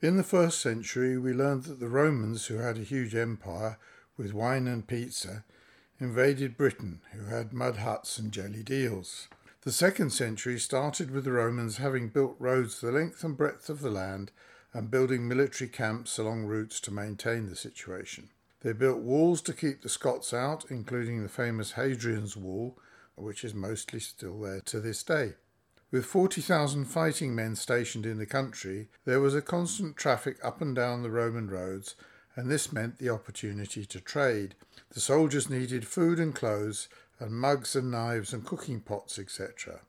In the first century, we learned that the Romans, who had a huge empire with wine and pizza, invaded Britain, who had mud huts and jelly deals. The second century started with the Romans having built roads the length and breadth of the land and building military camps along routes to maintain the situation. They built walls to keep the Scots out, including the famous Hadrian's Wall, which is mostly still there to this day. With 40,000 fighting men stationed in the country, there was a constant traffic up and down the Roman roads, and this meant the opportunity to trade. The soldiers needed food and clothes, and mugs and knives and cooking pots, etc.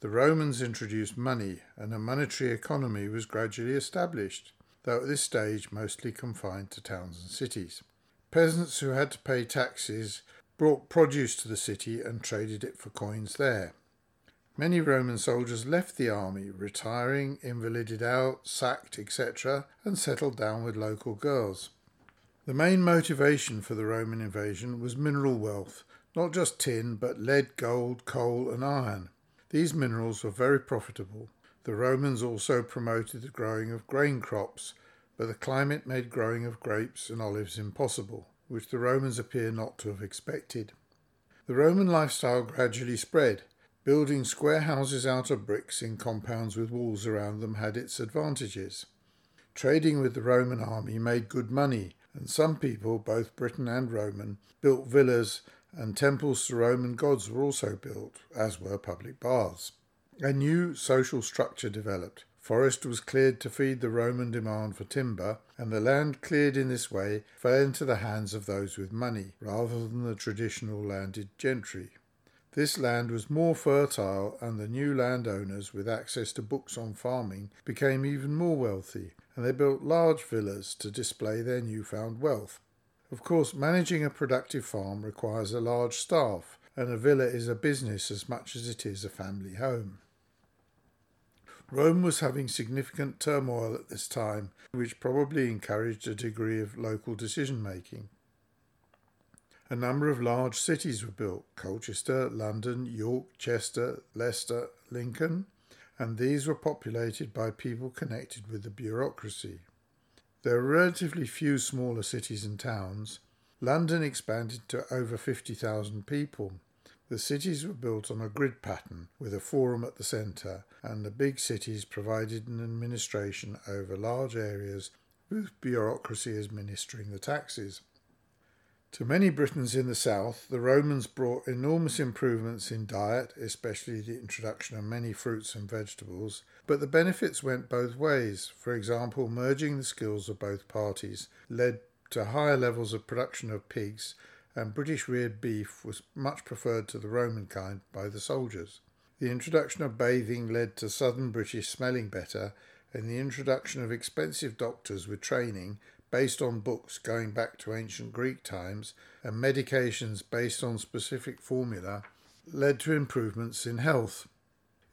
The Romans introduced money, and a monetary economy was gradually established, though at this stage mostly confined to towns and cities. Peasants who had to pay taxes brought produce to the city and traded it for coins there. Many Roman soldiers left the army, retiring, invalided out, sacked, etc., and settled down with local girls. The main motivation for the Roman invasion was mineral wealth, not just tin, but lead, gold, coal, and iron. These minerals were very profitable. The Romans also promoted the growing of grain crops, but the climate made growing of grapes and olives impossible, which the Romans appear not to have expected. The Roman lifestyle gradually spread. Building square houses out of bricks in compounds with walls around them had its advantages. Trading with the Roman army made good money, and some people, both Briton and Roman, built villas and temples to Roman gods were also built, as were public baths. A new social structure developed. Forest was cleared to feed the Roman demand for timber, and the land cleared in this way fell into the hands of those with money, rather than the traditional landed gentry. This land was more fertile, and the new landowners with access to books on farming became even more wealthy, and they built large villas to display their newfound wealth. Of course, managing a productive farm requires a large staff, and a villa is a business as much as it is a family home. Rome was having significant turmoil at this time, which probably encouraged a degree of local decision making. A number of large cities were built Colchester, London, York, Chester, Leicester, Lincoln, and these were populated by people connected with the bureaucracy. There were relatively few smaller cities and towns. London expanded to over 50,000 people. The cities were built on a grid pattern with a forum at the centre, and the big cities provided an administration over large areas with bureaucracy administering the taxes. To many Britons in the south, the Romans brought enormous improvements in diet, especially the introduction of many fruits and vegetables, but the benefits went both ways. For example, merging the skills of both parties led to higher levels of production of pigs, and British reared beef was much preferred to the Roman kind by the soldiers. The introduction of bathing led to southern British smelling better, and the introduction of expensive doctors with training based on books going back to ancient Greek times and medications based on specific formula led to improvements in health.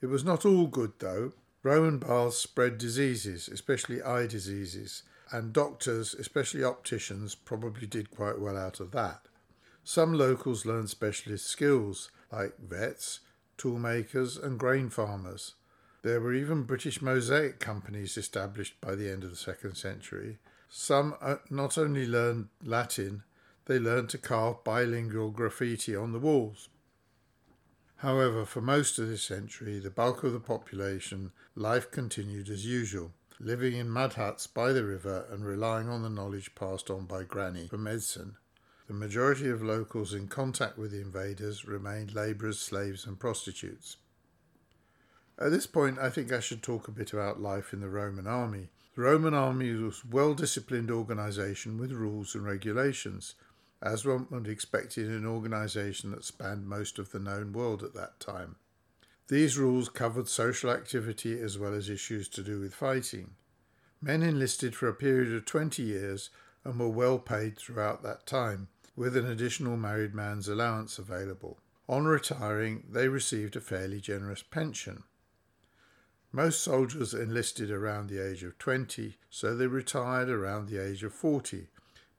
It was not all good though. Roman baths spread diseases, especially eye diseases, and doctors, especially opticians, probably did quite well out of that. Some locals learned specialist skills like vets, toolmakers, and grain farmers. There were even British mosaic companies established by the end of the second century, some uh, not only learned Latin, they learned to carve bilingual graffiti on the walls. However, for most of this century, the bulk of the population, life continued as usual, living in mud huts by the river and relying on the knowledge passed on by Granny for medicine. The majority of locals in contact with the invaders remained labourers, slaves, and prostitutes. At this point, I think I should talk a bit about life in the Roman army. The Roman army was a well disciplined organisation with rules and regulations, as one would expect in an organisation that spanned most of the known world at that time. These rules covered social activity as well as issues to do with fighting. Men enlisted for a period of 20 years and were well paid throughout that time, with an additional married man's allowance available. On retiring, they received a fairly generous pension. Most soldiers enlisted around the age of 20, so they retired around the age of 40,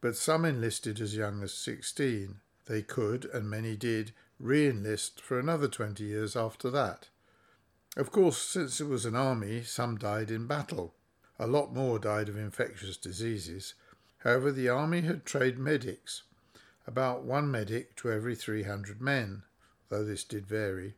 but some enlisted as young as 16. They could, and many did, re enlist for another 20 years after that. Of course, since it was an army, some died in battle. A lot more died of infectious diseases. However, the army had trained medics, about one medic to every 300 men, though this did vary.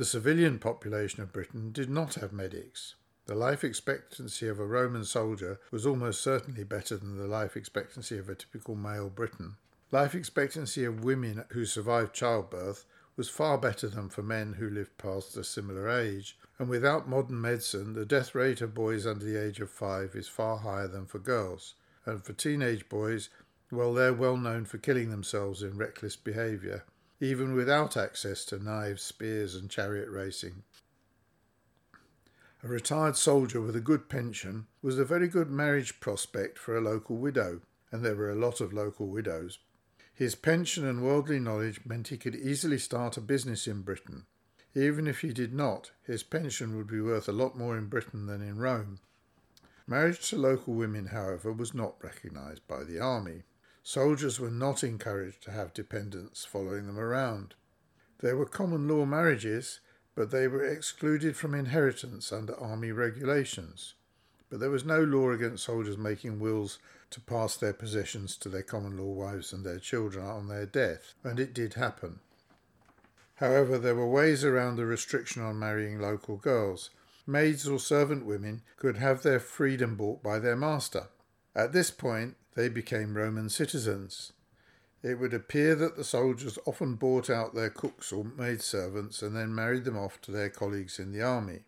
The civilian population of Britain did not have medics. The life expectancy of a Roman soldier was almost certainly better than the life expectancy of a typical male Briton. Life expectancy of women who survived childbirth was far better than for men who lived past a similar age, and without modern medicine, the death rate of boys under the age of five is far higher than for girls. And for teenage boys, well, they're well known for killing themselves in reckless behaviour, even without access to knives, spears, and chariot racing. A retired soldier with a good pension was a very good marriage prospect for a local widow, and there were a lot of local widows. His pension and worldly knowledge meant he could easily start a business in Britain. Even if he did not, his pension would be worth a lot more in Britain than in Rome. Marriage to local women, however, was not recognised by the army. Soldiers were not encouraged to have dependents following them around. There were common law marriages, but they were excluded from inheritance under army regulations. But there was no law against soldiers making wills to pass their possessions to their common law wives and their children on their death, and it did happen. However, there were ways around the restriction on marrying local girls. Maids or servant women could have their freedom bought by their master. At this point, they became Roman citizens. It would appear that the soldiers often bought out their cooks or maidservants and then married them off to their colleagues in the army.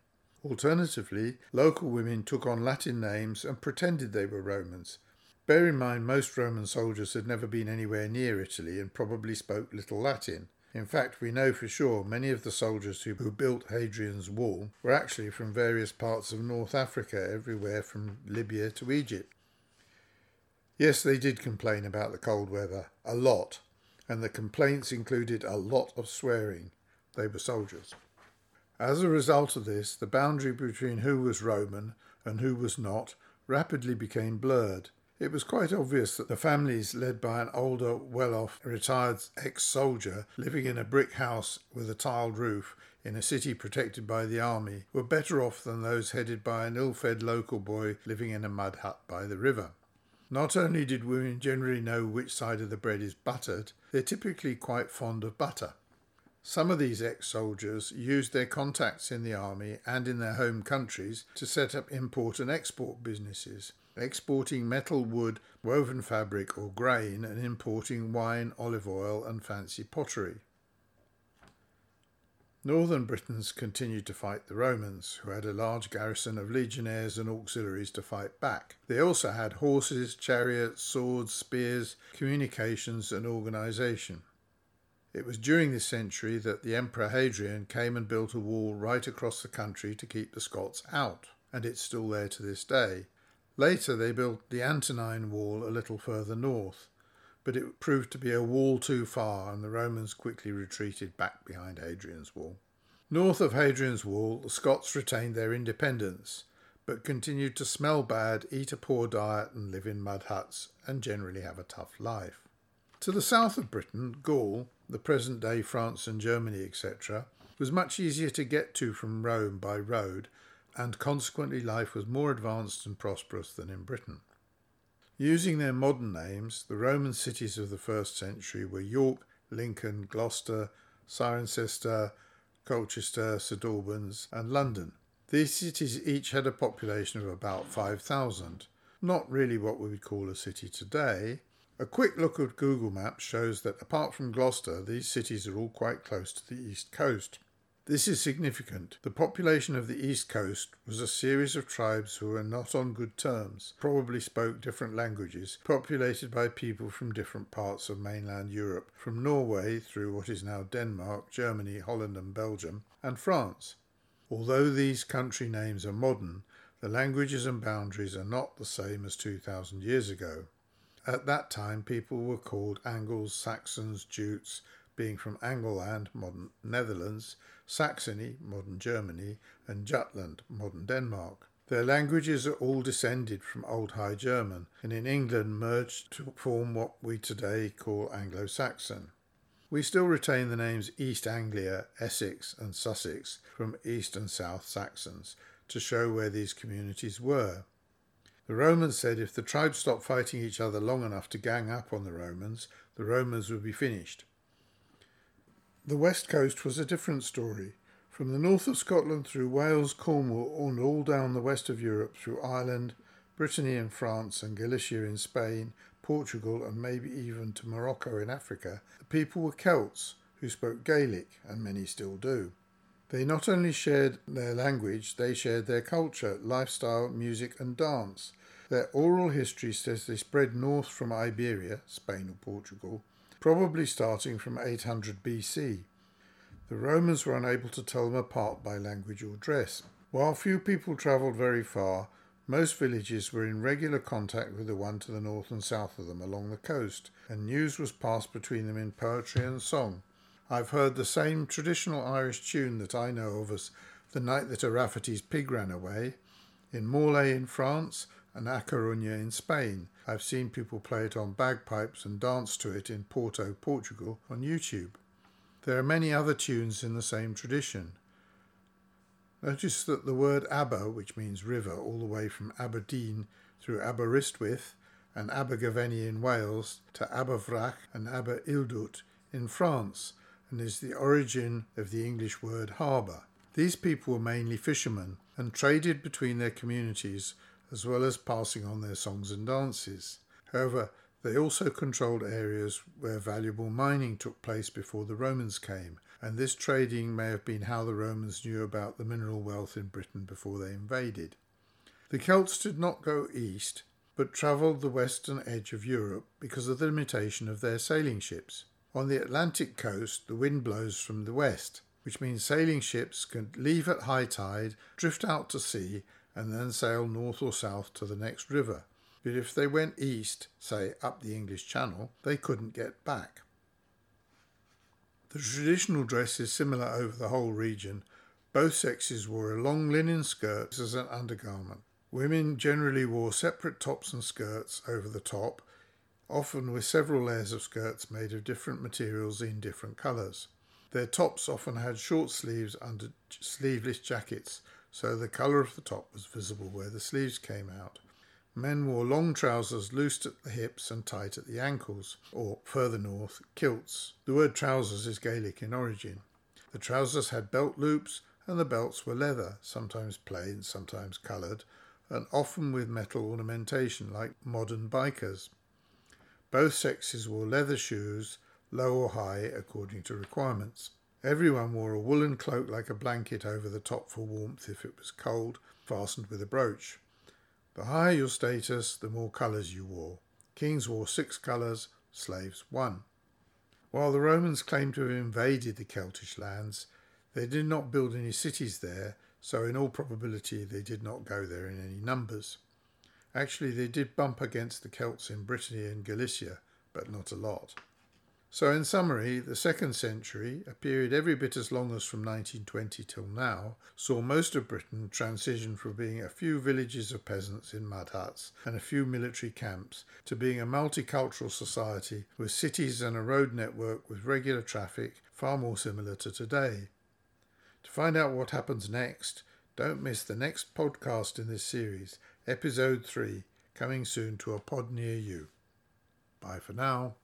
Alternatively, local women took on Latin names and pretended they were Romans. Bear in mind, most Roman soldiers had never been anywhere near Italy and probably spoke little Latin. In fact, we know for sure many of the soldiers who, who built Hadrian's Wall were actually from various parts of North Africa, everywhere from Libya to Egypt. Yes, they did complain about the cold weather, a lot, and the complaints included a lot of swearing. They were soldiers. As a result of this, the boundary between who was Roman and who was not rapidly became blurred. It was quite obvious that the families led by an older, well off, retired ex soldier living in a brick house with a tiled roof in a city protected by the army were better off than those headed by an ill fed local boy living in a mud hut by the river. Not only did women generally know which side of the bread is buttered, they're typically quite fond of butter. Some of these ex soldiers used their contacts in the army and in their home countries to set up import and export businesses, exporting metal, wood, woven fabric, or grain, and importing wine, olive oil, and fancy pottery. Northern Britons continued to fight the Romans, who had a large garrison of legionaries and auxiliaries to fight back. They also had horses, chariots, swords, spears, communications, and organisation. It was during this century that the Emperor Hadrian came and built a wall right across the country to keep the Scots out, and it's still there to this day. Later they built the Antonine Wall a little further north, but it proved to be a wall too far, and the Romans quickly retreated back behind Hadrian's Wall. North of Hadrian's Wall, the Scots retained their independence, but continued to smell bad, eat a poor diet, and live in mud huts, and generally have a tough life. To the south of Britain, Gaul, the present day France and Germany, etc., was much easier to get to from Rome by road, and consequently life was more advanced and prosperous than in Britain. Using their modern names, the Roman cities of the first century were York, Lincoln, Gloucester, Cirencester, Colchester, St Albans, and London. These cities each had a population of about 5,000, not really what we would call a city today. A quick look at Google Maps shows that apart from Gloucester, these cities are all quite close to the east coast. This is significant. The population of the East Coast was a series of tribes who were not on good terms, probably spoke different languages, populated by people from different parts of mainland Europe, from Norway through what is now Denmark, Germany, Holland, and Belgium, and France. Although these country names are modern, the languages and boundaries are not the same as 2,000 years ago. At that time, people were called Angles, Saxons, Jutes, being from Angleland, modern Netherlands, Saxony, modern Germany, and Jutland, modern Denmark. Their languages are all descended from Old High German and in England merged to form what we today call Anglo Saxon. We still retain the names East Anglia, Essex, and Sussex from East and South Saxons to show where these communities were. The Romans said if the tribes stopped fighting each other long enough to gang up on the Romans, the Romans would be finished. The west coast was a different story. From the north of Scotland through Wales, Cornwall, and all down the west of Europe through Ireland, Brittany in France, and Galicia in Spain, Portugal, and maybe even to Morocco in Africa, the people were Celts who spoke Gaelic, and many still do. They not only shared their language, they shared their culture, lifestyle, music, and dance. Their oral history says they spread north from Iberia, Spain or Portugal, probably starting from 800 BC. The Romans were unable to tell them apart by language or dress. While few people travelled very far, most villages were in regular contact with the one to the north and south of them along the coast, and news was passed between them in poetry and song. I've heard the same traditional Irish tune that I know of as The Night That a Rafferty's Pig Ran Away in Morlaix in France and A Coruña in Spain. I've seen people play it on bagpipes and dance to it in Porto, Portugal on YouTube. There are many other tunes in the same tradition. Notice that the word Aber, which means river, all the way from Aberdeen through Aberystwyth and Abergavenny in Wales to Aber Wrac'h and Aber Ildut in France, and is the origin of the English word harbour. These people were mainly fishermen and traded between their communities as well as passing on their songs and dances. However, they also controlled areas where valuable mining took place before the Romans came, and this trading may have been how the Romans knew about the mineral wealth in Britain before they invaded. The Celts did not go east, but travelled the western edge of Europe because of the limitation of their sailing ships. On the Atlantic coast, the wind blows from the west, which means sailing ships can leave at high tide, drift out to sea, and then sail north or south to the next river. But if they went east, say up the English Channel, they couldn't get back. The traditional dress is similar over the whole region. Both sexes wore a long linen skirt as an undergarment. Women generally wore separate tops and skirts over the top, often with several layers of skirts made of different materials in different colours. Their tops often had short sleeves under sleeveless jackets, so the colour of the top was visible where the sleeves came out. Men wore long trousers loosed at the hips and tight at the ankles, or further north, kilts. The word trousers is Gaelic in origin. The trousers had belt loops, and the belts were leather, sometimes plain, sometimes coloured, and often with metal ornamentation like modern bikers. Both sexes wore leather shoes, low or high according to requirements. Everyone wore a woolen cloak like a blanket over the top for warmth if it was cold, fastened with a brooch. The higher your status, the more colours you wore. Kings wore six colours, slaves one. While the Romans claimed to have invaded the Celtish lands, they did not build any cities there, so in all probability they did not go there in any numbers. Actually, they did bump against the Celts in Brittany and Galicia, but not a lot. So, in summary, the second century, a period every bit as long as from 1920 till now, saw most of Britain transition from being a few villages of peasants in mud huts and a few military camps to being a multicultural society with cities and a road network with regular traffic far more similar to today. To find out what happens next, don't miss the next podcast in this series, Episode 3, coming soon to a pod near you. Bye for now.